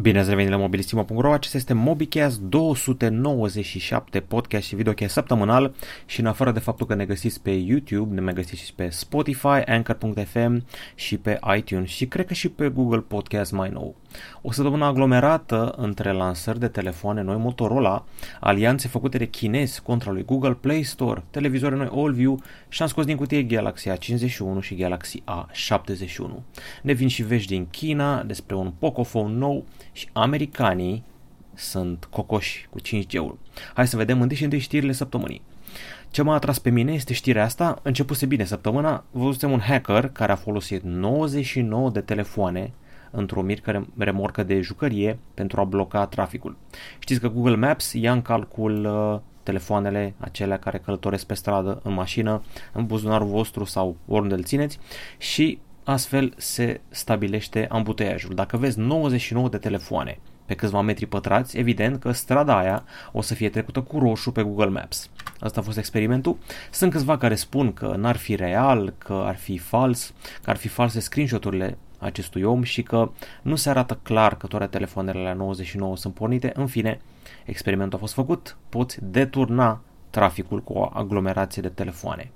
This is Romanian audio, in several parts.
Bine ați revenit la mobilistimo.ro, acesta este MobiCast 297 podcast și videocast săptămânal și în afară de faptul că ne găsiți pe YouTube, ne mai găsiți și pe Spotify, Anchor.fm și pe iTunes și cred că și pe Google Podcast mai nou. O săptămână aglomerată între lansări de telefoane noi Motorola, alianțe făcute de chinezi contra lui Google Play Store, televizoare noi AllView și am scos din cutie Galaxy A51 și Galaxy A71. Ne vin și vești din China despre un Pocophone nou și americanii sunt cocoși cu 5G-ul. Hai să vedem întâi și întâi știrile săptămânii. Ce m-a atras pe mine este știrea asta, începuse bine săptămâna, văzusem un hacker care a folosit 99 de telefoane într-o mică remorcă de jucărie pentru a bloca traficul. Știți că Google Maps ia în calcul uh, telefoanele acelea care călătoresc pe stradă, în mașină, în buzunarul vostru sau oriunde îl țineți și astfel se stabilește ambuteiajul. Dacă vezi 99 de telefoane pe câțiva metri pătrați, evident că strada aia o să fie trecută cu roșu pe Google Maps. Asta a fost experimentul. Sunt câțiva care spun că n-ar fi real, că ar fi fals, că ar fi false screenshot-urile acestui om și că nu se arată clar că toate telefoanele la 99 sunt pornite. În fine, experimentul a fost făcut, poți deturna traficul cu o aglomerație de telefoane.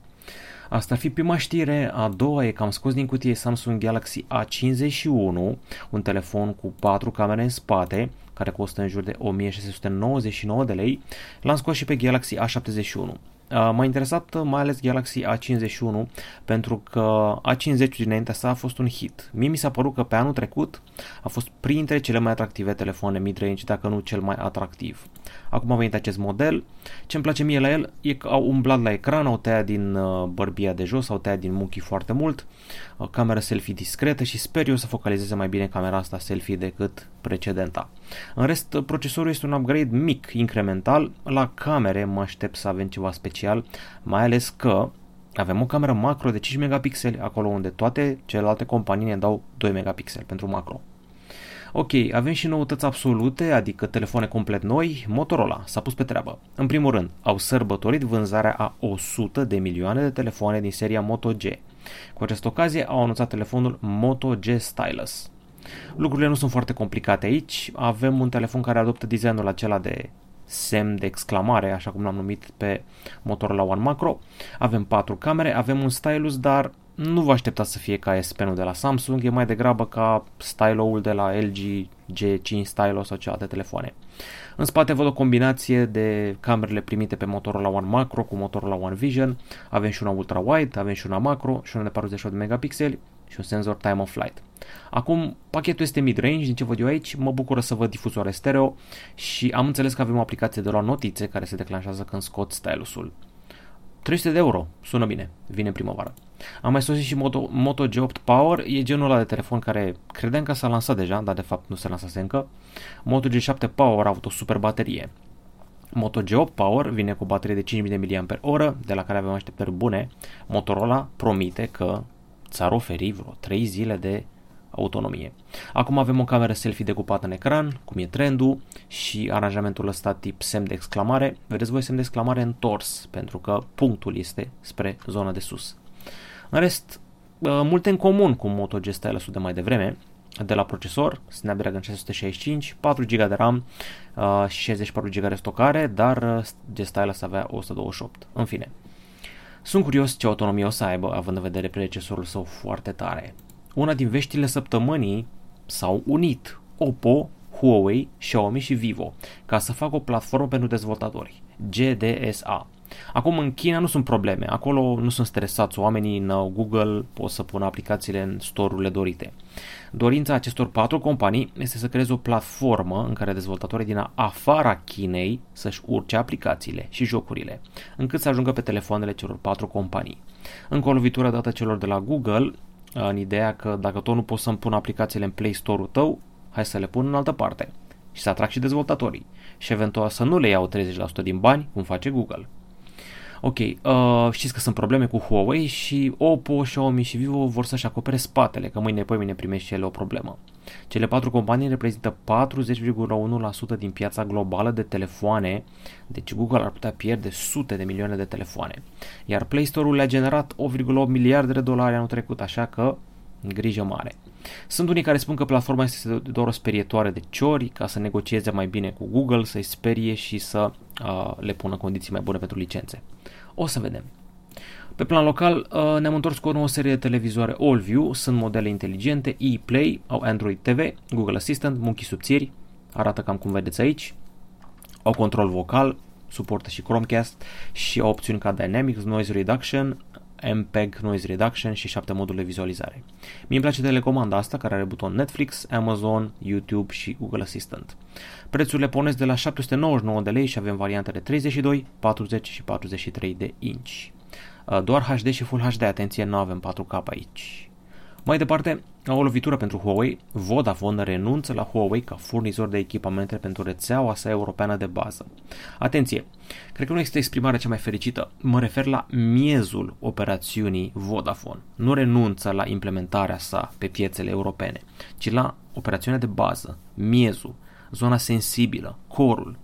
Asta ar fi prima știre, a doua e că am scos din cutie Samsung Galaxy A51, un telefon cu 4 camere în spate, care costă în jur de 1699 de lei. L-am scos și pe Galaxy A71. M-a interesat mai ales Galaxy A51 pentru că A50 dinaintea sa a fost un hit. Mie mi s-a părut că pe anul trecut a fost printre cele mai atractive telefoane mid-range, dacă nu cel mai atractiv. Acum a venit acest model. Ce îmi place mie la el e că au umblat la ecran, au tăiat din uh, bărbia de jos, au tăiat din muchii foarte mult, uh, camera selfie discretă și sper eu să focalizeze mai bine camera asta selfie decât precedenta. În rest, procesorul este un upgrade mic, incremental. La camere mă aștept să avem ceva special, mai ales că avem o cameră macro de 5 megapixeli, acolo unde toate celelalte companii ne dau 2 megapixeli pentru macro. Ok, avem și noutăți absolute, adică telefoane complet noi. Motorola s-a pus pe treabă. În primul rând, au sărbătorit vânzarea a 100 de milioane de telefoane din seria Moto G. Cu această ocazie au anunțat telefonul Moto G Stylus. Lucrurile nu sunt foarte complicate aici. Avem un telefon care adoptă designul acela de semn de exclamare, așa cum l-am numit pe Motorola One Macro. Avem patru camere, avem un stylus, dar nu vă așteptați să fie ca S Pen-ul de la Samsung, e mai degrabă ca stylo-ul de la LG G5 Stylo sau celelalte telefoane. În spate văd o combinație de camerele primite pe Motorola One Macro cu Motorola One Vision, avem și una ultra-wide, avem și una macro și una de 48 de megapixeli și un senzor time of flight. Acum, pachetul este mid-range, din ce văd eu aici, mă bucură să văd difuzoare stereo și am înțeles că avem o aplicație de la notițe care se declanșează când scot stylusul. 300 de euro, sună bine, vine primăvară. Am mai sosit și Moto, Moto G8 Power, e genul ăla de telefon care credeam că s-a lansat deja, dar de fapt nu se lansase încă. Moto G7 Power a avut o super baterie. Moto G8 Power vine cu o baterie de 5000 mAh, de la care avem așteptări bune. Motorola promite că ți-ar oferi vreo 3 zile de autonomie. Acum avem o cameră selfie decupată în ecran, cum e trendul, și aranjamentul ăsta tip semn de exclamare. Vedeți voi semn de exclamare întors, pentru că punctul este spre zona de sus. În rest, uh, multe în comun cu Moto G Stylus de mai devreme, de la procesor, Snapdragon 665, 4 GB de RAM uh, și 64 GB de stocare, dar uh, G Stylus avea 128. În fine, sunt curios ce autonomie o să aibă, având în vedere predecesorul său foarte tare. Una din veștile săptămânii s-au unit Oppo, Huawei, Xiaomi și Vivo ca să facă o platformă pentru dezvoltatori, GDSA. Acum în China nu sunt probleme, acolo nu sunt stresați oamenii în Google, pot să pună aplicațiile în store-urile dorite. Dorința acestor patru companii este să creeze o platformă în care dezvoltatorii din afara Chinei să-și urce aplicațiile și jocurile, încât să ajungă pe telefoanele celor patru companii. Încă o lovitură dată celor de la Google, în ideea că dacă tot nu poți să-mi pun aplicațiile în Play Store-ul tău, hai să le pun în altă parte și să atrag și dezvoltatorii și eventual să nu le iau 30% din bani, cum face Google. Ok, uh, știți că sunt probleme cu Huawei și Oppo, Xiaomi și Vivo vor să-și acopere spatele, că mâine pe mine primești și ele o problemă. Cele patru companii reprezintă 40,1% din piața globală de telefoane, deci Google ar putea pierde sute de milioane de telefoane. Iar Play Store-ul le-a generat 8,8 miliarde de dolari anul trecut, așa că grijă mare. Sunt unii care spun că platforma este doar o sperietoare de ciori ca să negocieze mai bine cu Google, să-i sperie și să uh, le pună condiții mai bune pentru licențe. O să vedem. Pe plan local uh, ne-am întors cu o nouă serie de televizoare AllView, sunt modele inteligente, ePlay, au Android TV, Google Assistant, Monkey subțiri, arată cam cum vedeți aici, au control vocal, suportă și Chromecast și au opțiuni ca Dynamics, Noise Reduction, MPEG Noise Reduction și 7 moduri de vizualizare. Mie îmi place telecomanda asta care are buton Netflix, Amazon, YouTube și Google Assistant. Prețurile pornesc de la 799 de lei și avem variante de 32, 40 și 43 de inch. Uh, doar HD și Full HD, atenție, nu avem 4K aici. Mai departe, o lovitură pentru Huawei, Vodafone renunță la Huawei ca furnizor de echipamente pentru rețeaua sa europeană de bază. Atenție, cred că nu există exprimarea cea mai fericită. Mă refer la miezul operațiunii Vodafone. Nu renunță la implementarea sa pe piețele europene, ci la operațiunea de bază, miezul, zona sensibilă, corul.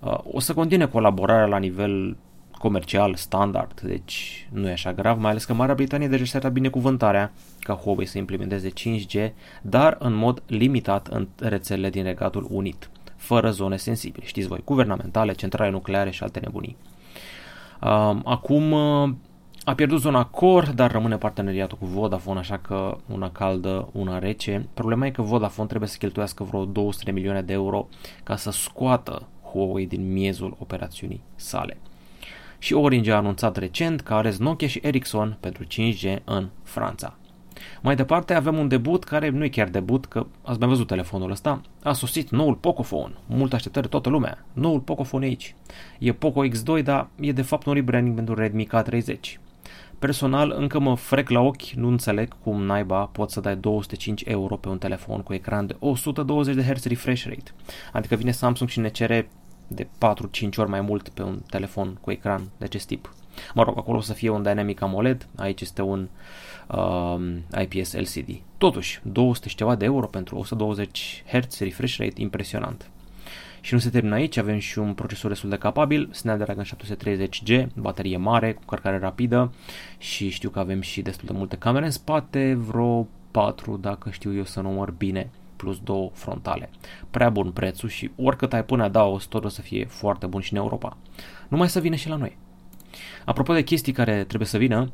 Uh, o să continue colaborarea la nivel comercial standard, deci nu e așa grav, mai ales că Marea Britanie deja și-a binecuvântarea ca Huawei să implementeze 5G, dar în mod limitat în rețelele din Regatul Unit, fără zone sensibile, știți voi, guvernamentale, centrale nucleare și alte nebunii. Acum a pierdut zona Core, dar rămâne parteneriatul cu Vodafone, așa că una caldă, una rece. Problema e că Vodafone trebuie să cheltuiască vreo 200 de milioane de euro ca să scoată Huawei din miezul operațiunii sale și Orange a anunțat recent că are Nokia și Ericsson pentru 5G în Franța. Mai departe avem un debut care nu e chiar debut, că ați mai văzut telefonul ăsta. A sosit noul Pocophone. Mult așteptări toată lumea. Noul Pocophone aici. E Poco X2, dar e de fapt un rebranding pentru Redmi K30. Personal, încă mă frec la ochi, nu înțeleg cum naiba pot să dai 205 euro pe un telefon cu ecran de 120 de Hz refresh rate. Adică vine Samsung și ne cere de 4-5 ori mai mult pe un telefon cu ecran de acest tip. Mă rog, acolo o să fie un Dynamic AMOLED, aici este un uh, IPS LCD. Totuși, 200 și ceva de euro pentru 120 Hz refresh rate, impresionant. Și nu se termină aici, avem și un procesor destul de capabil, Snapdragon 730G, baterie mare, cu cărcare rapidă și știu că avem și destul de multe camere în spate, vreo 4 dacă știu eu să număr bine plus două frontale. Prea bun prețul și oricât ai pune adaos, tot o să fie foarte bun și în Europa. Numai să vină și la noi. Apropo de chestii care trebuie să vină,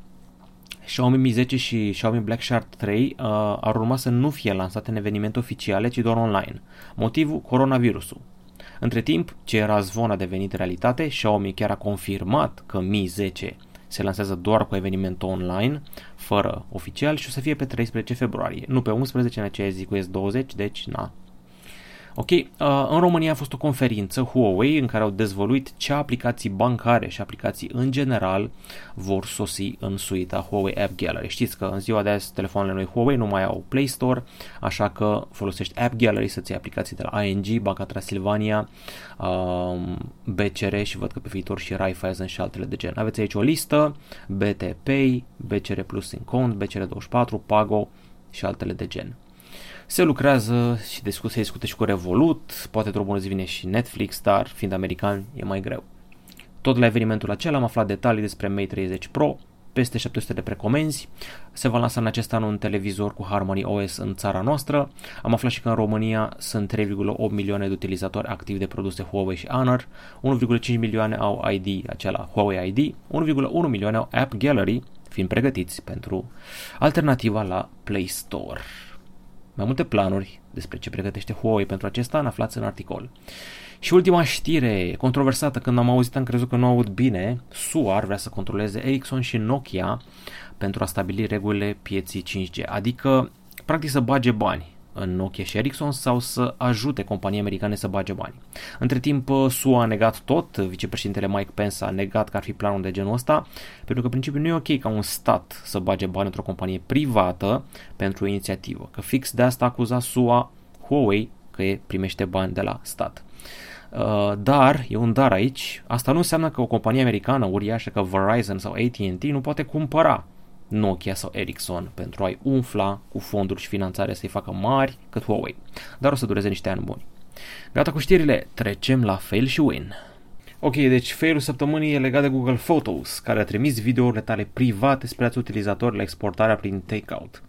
Xiaomi Mi 10 și Xiaomi Black Shark 3 uh, ar urma să nu fie lansate în evenimente oficiale, ci doar online. Motivul? Coronavirusul. Între timp, ce era zvon a devenit realitate, Xiaomi chiar a confirmat că Mi 10 se lansează doar cu eveniment online, fără oficial și o să fie pe 13 februarie, nu pe 11 în aceea zi cu S20, deci na, Ok, uh, în România a fost o conferință Huawei în care au dezvăluit ce aplicații bancare și aplicații în general vor sosi în suita Huawei App Gallery. Știți că în ziua de azi telefoanele noi Huawei nu mai au Play Store, așa că folosești App Gallery să-ți iei aplicații de la ING, Banca Transilvania, uh, BCR și văd că pe viitor și Raiffeisen și altele de gen. Aveți aici o listă, BT Pay, BCR Plus în cont, BCR24, Pago și altele de gen. Se lucrează și discută, se discută și cu Revolut, poate într-o bună zi vine și Netflix, dar fiind american e mai greu. Tot la evenimentul acela am aflat detalii despre Mate 30 Pro, peste 700 de precomenzi, se va lansa în acest an un televizor cu Harmony OS în țara noastră, am aflat și că în România sunt 3,8 milioane de utilizatori activi de produse Huawei și Honor, 1,5 milioane au ID, acela Huawei ID, 1,1 milioane au App Gallery, fiind pregătiți pentru alternativa la Play Store. Mai multe planuri despre ce pregătește Huawei pentru acest an aflați în articol. Și ultima știre controversată, când am auzit am crezut că nu aud bine, SUA ar vrea să controleze Ericsson și Nokia pentru a stabili regulile pieții 5G, adică practic să bage bani în Nokia și Ericsson sau să ajute companii americane să bage bani. Între timp, SUA a negat tot, vicepreședintele Mike Pence a negat că ar fi planul de genul ăsta, pentru că principiul nu e ok ca un stat să bage bani într-o companie privată pentru o inițiativă, că fix de asta acuza SUA Huawei că e, primește bani de la stat. Uh, dar, e un dar aici, asta nu înseamnă că o companie americană uriașă ca Verizon sau AT&T nu poate cumpăra Nokia sau Ericsson pentru a-i umfla cu fonduri și finanțare să-i facă mari cât Huawei. Dar o să dureze niște ani buni. Gata cu știrile, trecem la fail și win. Ok, deci failul săptămânii e legat de Google Photos, care a trimis videourile tale private spre ați utilizatori la exportarea prin takeout.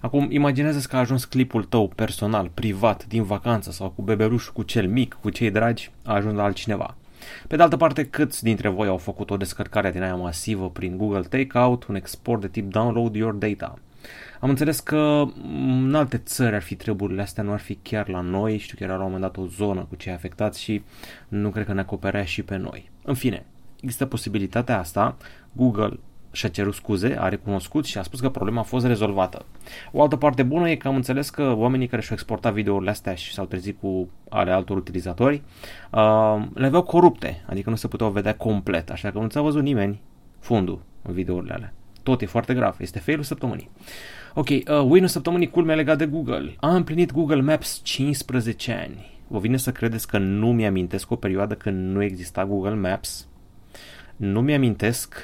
Acum, imaginează că a ajuns clipul tău personal, privat, din vacanță sau cu bebelușul, cu cel mic, cu cei dragi, a ajuns la altcineva. Pe de altă parte, câți dintre voi au făcut o descărcare din aia masivă prin Google Takeout, un export de tip Download Your Data? Am înțeles că în alte țări ar fi treburile astea, nu ar fi chiar la noi, știu că era la un moment dat o zonă cu cei afectați și nu cred că ne acoperea și pe noi. În fine, există posibilitatea asta, Google și-a cerut scuze, a recunoscut și a spus că problema a fost rezolvată. O altă parte bună e că am înțeles că oamenii care și-au exportat videourile astea și s-au trezit cu ale altor utilizatori uh, le aveau corupte, adică nu se puteau vedea complet, așa că nu ți-a văzut nimeni fundul în videourile alea. Tot e foarte grav, este failul săptămânii. Ok, uh, win săptămânii culmea legat de Google. Am împlinit Google Maps 15 ani. Vă vine să credeți că nu mi-amintesc o perioadă când nu exista Google Maps? Nu mi-amintesc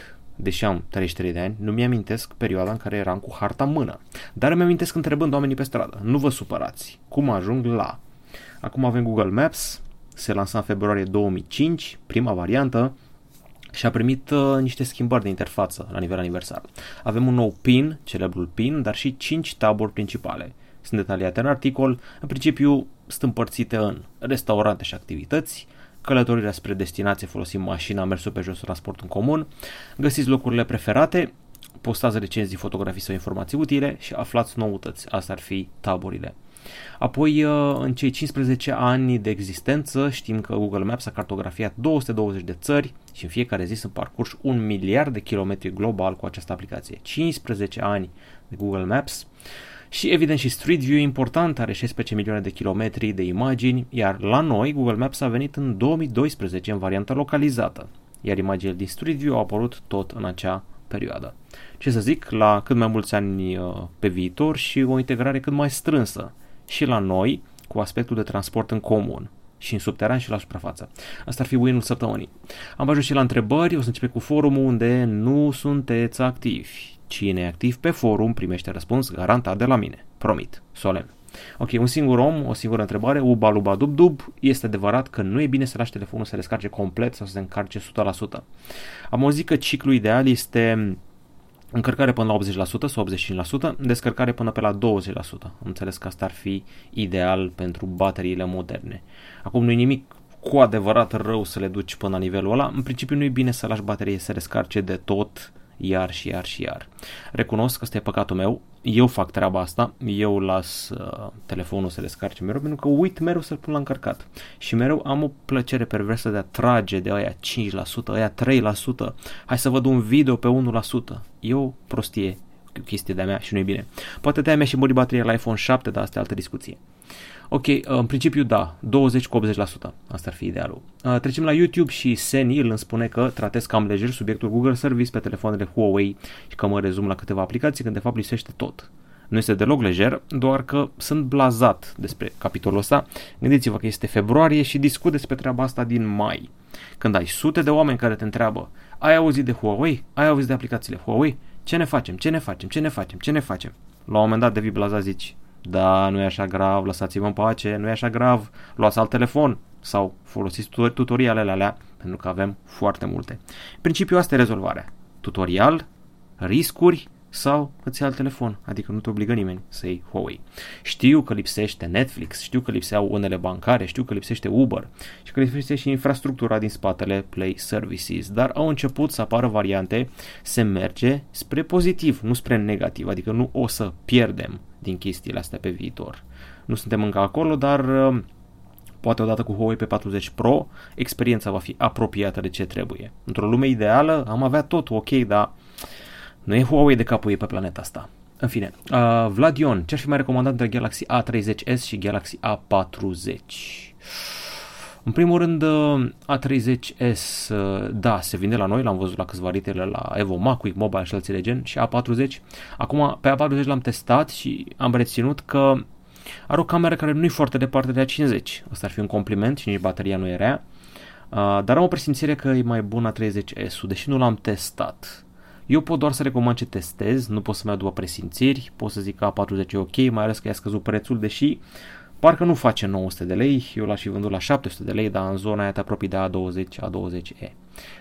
deși am 33 de ani, nu mi-amintesc perioada în care eram cu harta în mână. Dar îmi amintesc întrebând oamenii pe stradă. Nu vă supărați. Cum ajung la? Acum avem Google Maps, se lansa în februarie 2005, prima variantă, și a primit uh, niște schimbări de interfață la nivel aniversar. Avem un nou PIN, celebrul PIN, dar și 5 taburi principale. Sunt detaliate în articol, în principiu sunt împărțite în restaurante și activități, călătorirea spre destinație folosim mașina, mersul pe jos, transport în comun, găsiți locurile preferate, postați recenzii, fotografii sau informații utile și aflați noutăți. Asta ar fi taburile. Apoi, uh, în cei 15 ani de existență, știm că Google Maps a cartografiat 220 de țări și în fiecare zi sunt parcurs un miliard de kilometri global cu această aplicație. 15 ani de Google Maps. Și evident și Street View e important, are 16 milioane de kilometri de imagini, iar la noi Google Maps a venit în 2012 în variantă localizată, iar imaginile din Street View au apărut tot în acea perioadă. Ce să zic, la cât mai mulți ani uh, pe viitor și o integrare cât mai strânsă și la noi cu aspectul de transport în comun și în subteran și la suprafață. Asta ar fi win-ul săptămânii. Am ajuns și la întrebări, o să începem cu forumul unde nu sunteți activi. Cine e activ pe forum primește răspuns garantat de la mine. Promit. Solemn. Ok, un singur om, o singură întrebare, uba luba dub dub, este adevărat că nu e bine să lași telefonul să descarce complet sau să se încarce 100%. Am auzit că ciclul ideal este încărcare până la 80% sau 85%, descărcare până pe la 20%. Am înțeles că asta ar fi ideal pentru bateriile moderne. Acum nu e nimic cu adevărat rău să le duci până la nivelul ăla. În principiu nu e bine să lași baterie să descarce de tot iar și iar și iar. Recunosc că ăsta e păcatul meu, eu fac treaba asta, eu las uh, telefonul să descarce mereu pentru că uit mereu să-l pun la încărcat și mereu am o plăcere perversă de a trage de aia 5%, aia 3%, hai să văd un video pe 1%. E o prostie chestie de-a mea și nu e bine. Poate de-aia mea și mori bateria la iPhone 7, dar asta e altă discuție. Ok, uh, în principiu da, 20 cu 80%. Asta ar fi idealul. Uh, trecem la YouTube și Senil îmi spune că tratez cam lejer subiectul Google Service pe telefoanele Huawei și că mă rezum la câteva aplicații când de fapt lisește tot. Nu este deloc lejer, doar că sunt blazat despre capitolul ăsta. Gândiți-vă că este februarie și discut despre treaba asta din mai. Când ai sute de oameni care te întreabă, ai auzit de Huawei? Ai auzit de aplicațiile Huawei? Ce ne facem? Ce ne facem? Ce ne facem? Ce ne facem? La un moment dat devii blazat zici, da, nu e așa grav, lăsați-mă în pace, nu e așa grav, luați alt telefon sau folosiți tutorialele alea, pentru că avem foarte multe. Principiul asta e rezolvarea. Tutorial, riscuri sau îți iei alt telefon, adică nu te obligă nimeni să iei Huawei. Știu că lipsește Netflix, știu că lipseau unele bancare, știu că lipsește Uber și că lipsește și infrastructura din spatele Play Services, dar au început să apară variante, se merge spre pozitiv, nu spre negativ, adică nu o să pierdem din chestiile astea pe viitor. Nu suntem încă acolo, dar uh, poate odată cu Huawei P40 Pro, experiența va fi apropiată de ce trebuie. Într-o lume ideală am avea tot ok, dar nu e Huawei de capul ei pe planeta asta. În fine, uh, Vladion, ce ar fi mai recomandat între Galaxy A30s și Galaxy A40? În primul rând, uh, A30s, uh, da, se vinde la noi, l-am văzut la câțiva ritele la Evo Quick Mobile și alții de gen, și A40. Acum, pe A40 l-am testat și am reținut că are o cameră care nu e foarte departe de A50. Asta ar fi un compliment și nici bateria nu e rea. Uh, dar am o presimțire că e mai bună A30S-ul, deși nu l-am testat. Eu pot doar să recomand ce testez, nu pot să mai după presimțiri, pot să zic că A40 e ok, mai ales că i-a scăzut prețul, deși parcă nu face 900 de lei, eu l-aș fi vândut la 700 de lei, dar în zona aia te apropii de A20, A20e.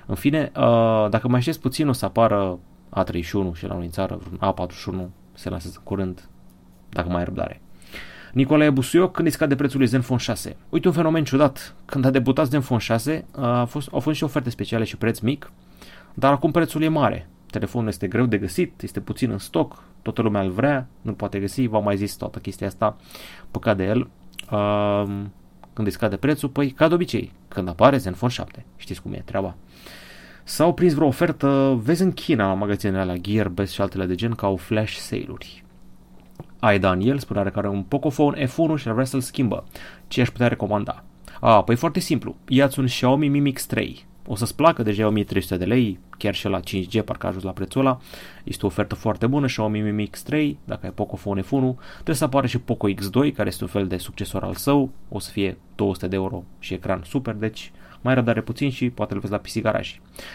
În fine, uh, dacă mai știți puțin o să apară A31 și la noi în țară, A41 se lansează curând, dacă mai ai răbdare. Nicolae Busuioc, când îi scade prețul lui Zenfone 6. Uite un fenomen ciudat. Când a debutat Zenfone 6, a fost, au fost și oferte speciale și preț mic, dar acum prețul e mare. Telefonul este greu de găsit, este puțin în stoc, toată lumea îl vrea, nu poate găsi, v-am mai zis toată chestia asta, păcat de el. Uh, când îi scade prețul, păi ca de obicei, când apare Zenfone 7, știți cum e treaba. S-au prins vreo ofertă, vezi în China, la magazinele alea Gearbest și altele de gen, ca au flash sale-uri. Ai Daniel spune că are un Pocophone F1 și ar vrea să-l schimbă. Ce aș putea recomanda? A, păi foarte simplu. Iați un Xiaomi Mi Mix 3. O să-ți placă, deja 1300 de lei, chiar și la 5G, parcă a ajuns la prețul ăla. Este o ofertă foarte bună, Xiaomi Mi Mix 3, dacă ai Pocophone F1. Trebuie să apară și Poco X2, care este un fel de succesor al său. O să fie 200 de euro și ecran super, deci mai răbdare puțin și poate îl vezi la PC Garage.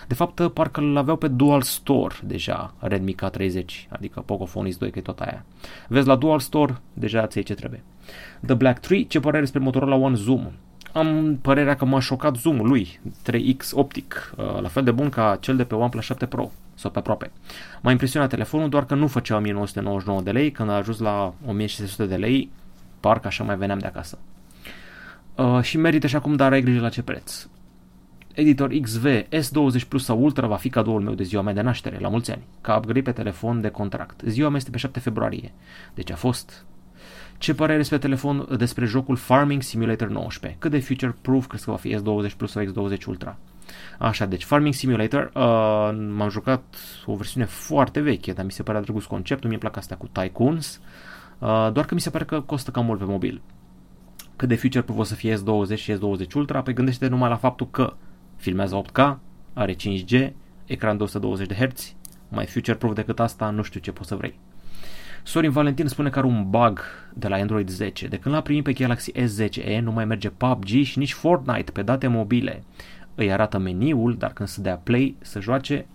De fapt, parcă îl aveau pe Dual Store deja, Redmi K30, adică Pocophone X2, că e tot aia. Vezi la Dual Store, deja ți ce trebuie. The Black Tree, ce părere despre Motorola One Zoom? Am părerea că m-a șocat zoomul lui, 3X optic, uh, la fel de bun ca cel de pe OnePlus 7 Pro, sau pe aproape. M-a impresionat telefonul, doar că nu făcea 1999 de lei, când a ajuns la 1600 de lei, parcă așa mai veneam de acasă. Uh, și merită și acum, dar ai grijă la ce preț. Editor XV S20 Plus sau Ultra va fi cadoul meu de ziua mea de naștere, la mulți ani, ca upgrade pe telefon de contract. Ziua mea este pe 7 februarie, deci a fost ce părere despre telefon despre jocul Farming Simulator 19? Cât de future-proof crezi că va fi S20 Plus sau X20 Ultra? Așa, deci Farming Simulator, uh, m-am jucat o versiune foarte veche, dar mi se părea drăguț conceptul, mi-e plac asta cu Tycoons, uh, doar că mi se pare că costă cam mult pe mobil. Cât de future-proof o să fie S20 și S20 Ultra? Păi gândește numai la faptul că filmează 8K, are 5G, ecran de 120 de Hz, mai future-proof decât asta, nu știu ce poți să vrei. Sorin Valentin spune că are un bug de la Android 10. De când l-a primit pe Galaxy S10e, nu mai merge PUBG și nici Fortnite pe date mobile. Îi arată meniul, dar când se dea play să joace,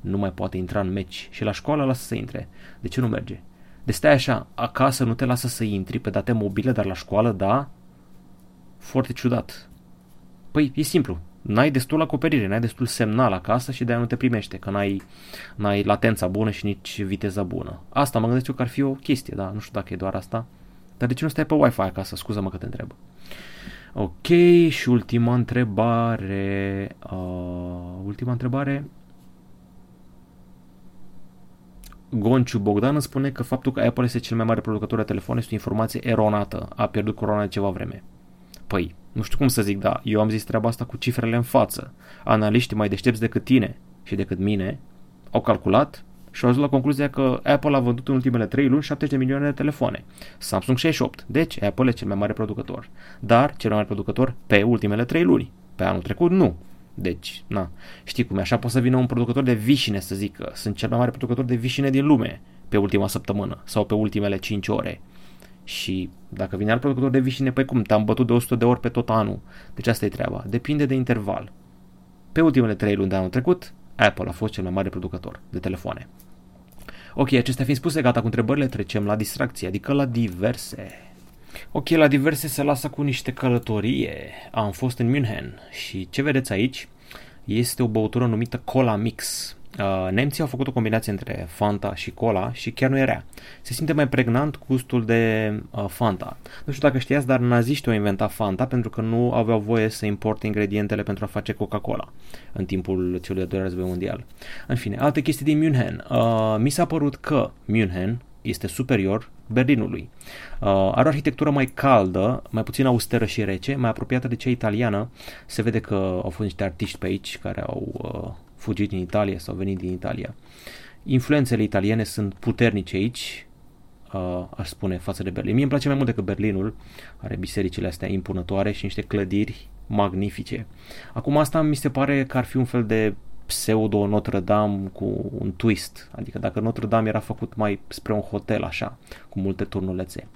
nu mai poate intra în meci și la școală lasă să intre. De ce nu merge? De stai așa, acasă nu te lasă să intri pe date mobile, dar la școală da? Foarte ciudat. Păi, e simplu n-ai destul acoperire, n-ai destul semnal acasă și de-aia nu te primește, că n-ai, n-ai latența bună și nici viteza bună. Asta mă gândesc eu că ar fi o chestie, da, nu știu dacă e doar asta. Dar de ce nu stai pe Wi-Fi acasă? Scuză-mă că te întreb. Ok, și ultima întrebare. Uh, ultima întrebare. Gonciu Bogdan îmi spune că faptul că Apple este cel mai mare producător de telefoane este o informație eronată. A pierdut corona de ceva vreme. Păi, nu știu cum să zic, da, eu am zis treaba asta cu cifrele în față. Analiștii mai deștepți decât tine și decât mine au calculat și au ajuns la concluzia că Apple a vândut în ultimele 3 luni 70 de milioane de telefoane. Samsung 68. Deci Apple e cel mai mare producător. Dar cel mai mare producător pe ultimele 3 luni. Pe anul trecut nu. Deci, na, știi cum e, așa poate să vină un producător de vișine să zică, sunt cel mai mare producător de vișine din lume pe ultima săptămână sau pe ultimele 5 ore. Și dacă vine alt producător de vișine, păi cum, te-am bătut de 100 de ori pe tot anul. Deci asta e treaba. Depinde de interval. Pe ultimele 3 luni de anul trecut, Apple a fost cel mai mare producător de telefoane. Ok, acestea fiind spuse, gata cu întrebările, trecem la distracție, adică la diverse. Ok, la diverse se lasă cu niște călătorie. Am fost în München și ce vedeți aici este o băutură numită Cola Mix. Uh, nemții au făcut o combinație între Fanta și Cola și chiar nu e rea. Se simte mai pregnant gustul de uh, Fanta. Nu știu dacă știați, dar naziștii au inventat Fanta pentru că nu aveau voie să importe ingredientele pentru a face Coca-Cola în timpul celui de doilea război mondial. În fine, alte chestii din München. Uh, mi s-a părut că München este superior Berlinului. Uh, are o arhitectură mai caldă, mai puțin austeră și rece, mai apropiată de cea italiană. Se vede că au fost niște artiști pe aici care au uh, fugit din Italia sau venit din Italia. Influențele italiene sunt puternice aici, uh, aș spune, față de Berlin. Mie îmi place mai mult decât Berlinul, are bisericile astea impunătoare și niște clădiri magnifice. Acum asta mi se pare că ar fi un fel de pseudo Notre Dame cu un twist, adică dacă Notre Dame era făcut mai spre un hotel așa, cu multe turnulețe.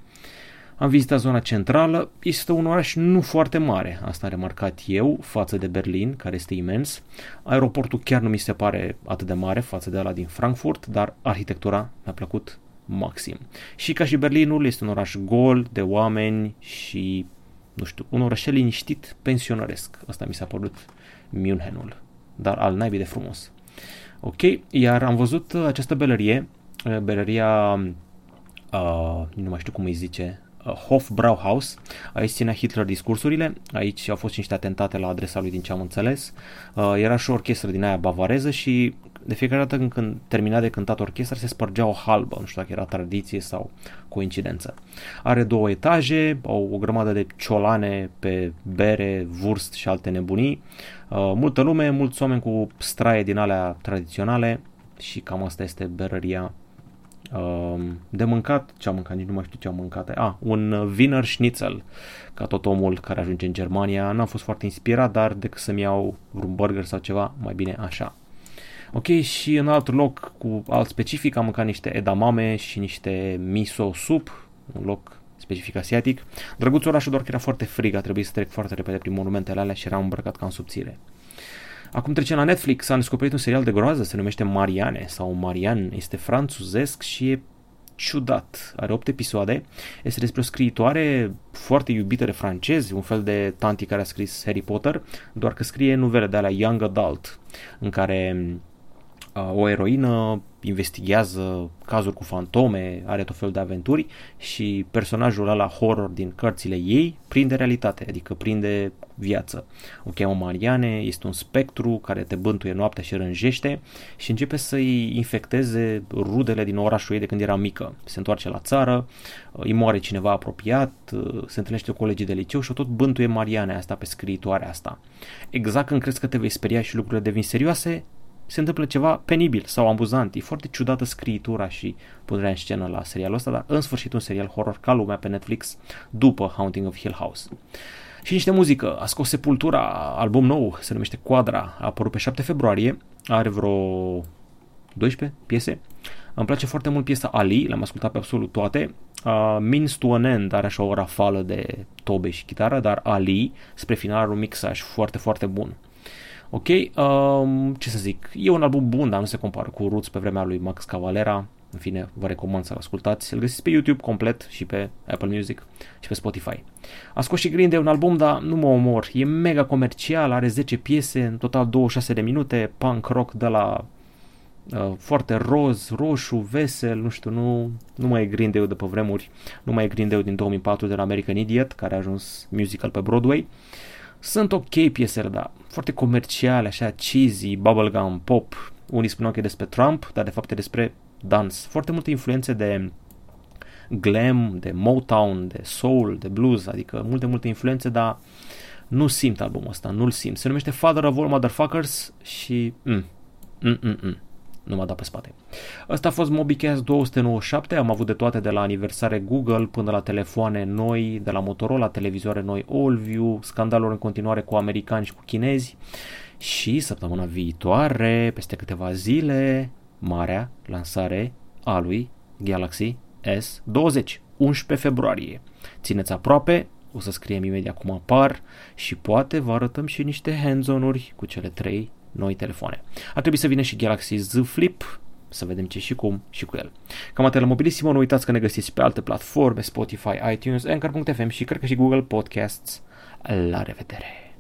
Am vizitat zona centrală, este un oraș nu foarte mare, asta am remarcat eu, față de Berlin, care este imens. Aeroportul chiar nu mi se pare atât de mare față de ala din Frankfurt, dar arhitectura mi-a plăcut maxim. Și ca și Berlinul, este un oraș gol de oameni și, nu știu, un orașel liniștit, pensionăresc. Asta mi s-a părut Münchenul, dar al naibii de frumos. Ok, iar am văzut această belărie, belăria uh, nu mai știu cum îi zice, uh, Hofbrauhaus, aici ținea Hitler discursurile, aici au fost niște atentate la adresa lui din ce am înțeles, uh, era și o orchestră din aia bavareză și de fiecare dată când termina de cântat orchestra se spărgea o halbă, nu știu dacă era tradiție sau coincidență. Are două etaje, au o grămadă de ciolane pe bere, vurst și alte nebunii, uh, multă lume, mulți oameni cu straie din alea tradiționale și cam asta este berăria Um, de mâncat, ce am mâncat, nici nu mai știu ce am mâncat. Ah, un Wiener Schnitzel, ca tot omul care ajunge în Germania. N-am fost foarte inspirat, dar decât să-mi iau vreun burger sau ceva, mai bine așa. Ok, și în alt loc cu alt specific am mâncat niște edamame și niște miso soup, un loc specific asiatic. Drăguț orașul doar că era foarte frig, a trebuit să trec foarte repede prin monumentele alea și eram îmbrăcat ca în subțire. Acum trecem la Netflix, a descoperit un serial de groază, se numește Mariane sau Marian, este franțuzesc și e ciudat. Are 8 episoade. Este despre o scriitoare foarte iubită de francezi, un fel de tanti care a scris Harry Potter, doar că scrie nuvele de alea young adult, în care uh, o eroină investigează cazuri cu fantome, are tot felul de aventuri și personajul ăla horror din cărțile ei prinde realitate, adică prinde viață. O cheamă Mariane, este un spectru care te bântuie noaptea și rânjește și începe să-i infecteze rudele din orașul ei de când era mică. Se întoarce la țară, îi moare cineva apropiat, se întâlnește cu colegii de liceu și o tot bântuie Mariane asta pe scriitoarea asta. Exact când crezi că te vei speria și lucrurile devin serioase, se întâmplă ceva penibil sau amuzant. E foarte ciudată scriitura și punerea în scenă la serialul ăsta, dar în sfârșit un serial horror ca lumea pe Netflix după Haunting of Hill House. Și niște muzică. A scos Sepultura, album nou, se numește Quadra, a apărut pe 7 februarie, are vreo 12 piese. Îmi place foarte mult piesa Ali, le-am ascultat pe absolut toate. Uh, Means to an End are așa o rafală de tobe și chitară, dar Ali, spre final, are un mixaj foarte, foarte bun. Ok, um, ce să zic, e un album bun, dar nu se compară cu Roots pe vremea lui Max Cavalera. În fine, vă recomand să-l ascultați. Îl găsiți pe YouTube complet și pe Apple Music și pe Spotify. A scos și Green Day un album, dar nu mă omor. E mega comercial, are 10 piese, în total 26 de minute, punk rock de la uh, foarte roz, roșu, vesel, nu știu, nu, nu mai e Green Day de pe vremuri, nu mai e Green Day din 2004 de la American Idiot, care a ajuns musical pe Broadway. Uh, sunt ok piesele, dar foarte comerciale, așa, cheesy, bubblegum, pop. Unii spuneau că e despre Trump, dar de fapt e despre dans. Foarte multe influențe de glam, de Motown, de soul, de blues, adică multe, multe influențe, dar nu simt albumul ăsta, nu-l simt. Se numește Father of All Motherfuckers și... Mm, mm, mm, mm nu m-a dat pe spate. Ăsta a fost MobiCast 297, am avut de toate de la aniversare Google până la telefoane noi, de la Motorola, televizoare noi AllView, scandaluri în continuare cu americani și cu chinezi și săptămâna viitoare, peste câteva zile, marea lansare a lui Galaxy S20, 11 februarie. Țineți aproape, o să scriem imediat cum apar și poate vă arătăm și niște hands-on-uri cu cele trei noi telefoane. Ar trebui să vină și Galaxy Z Flip, să vedem ce și cum și cu el. Cam atât la Mobilissimo, nu uitați că ne găsiți pe alte platforme, Spotify, iTunes, Anchor.fm și cred că și Google Podcasts. La revedere!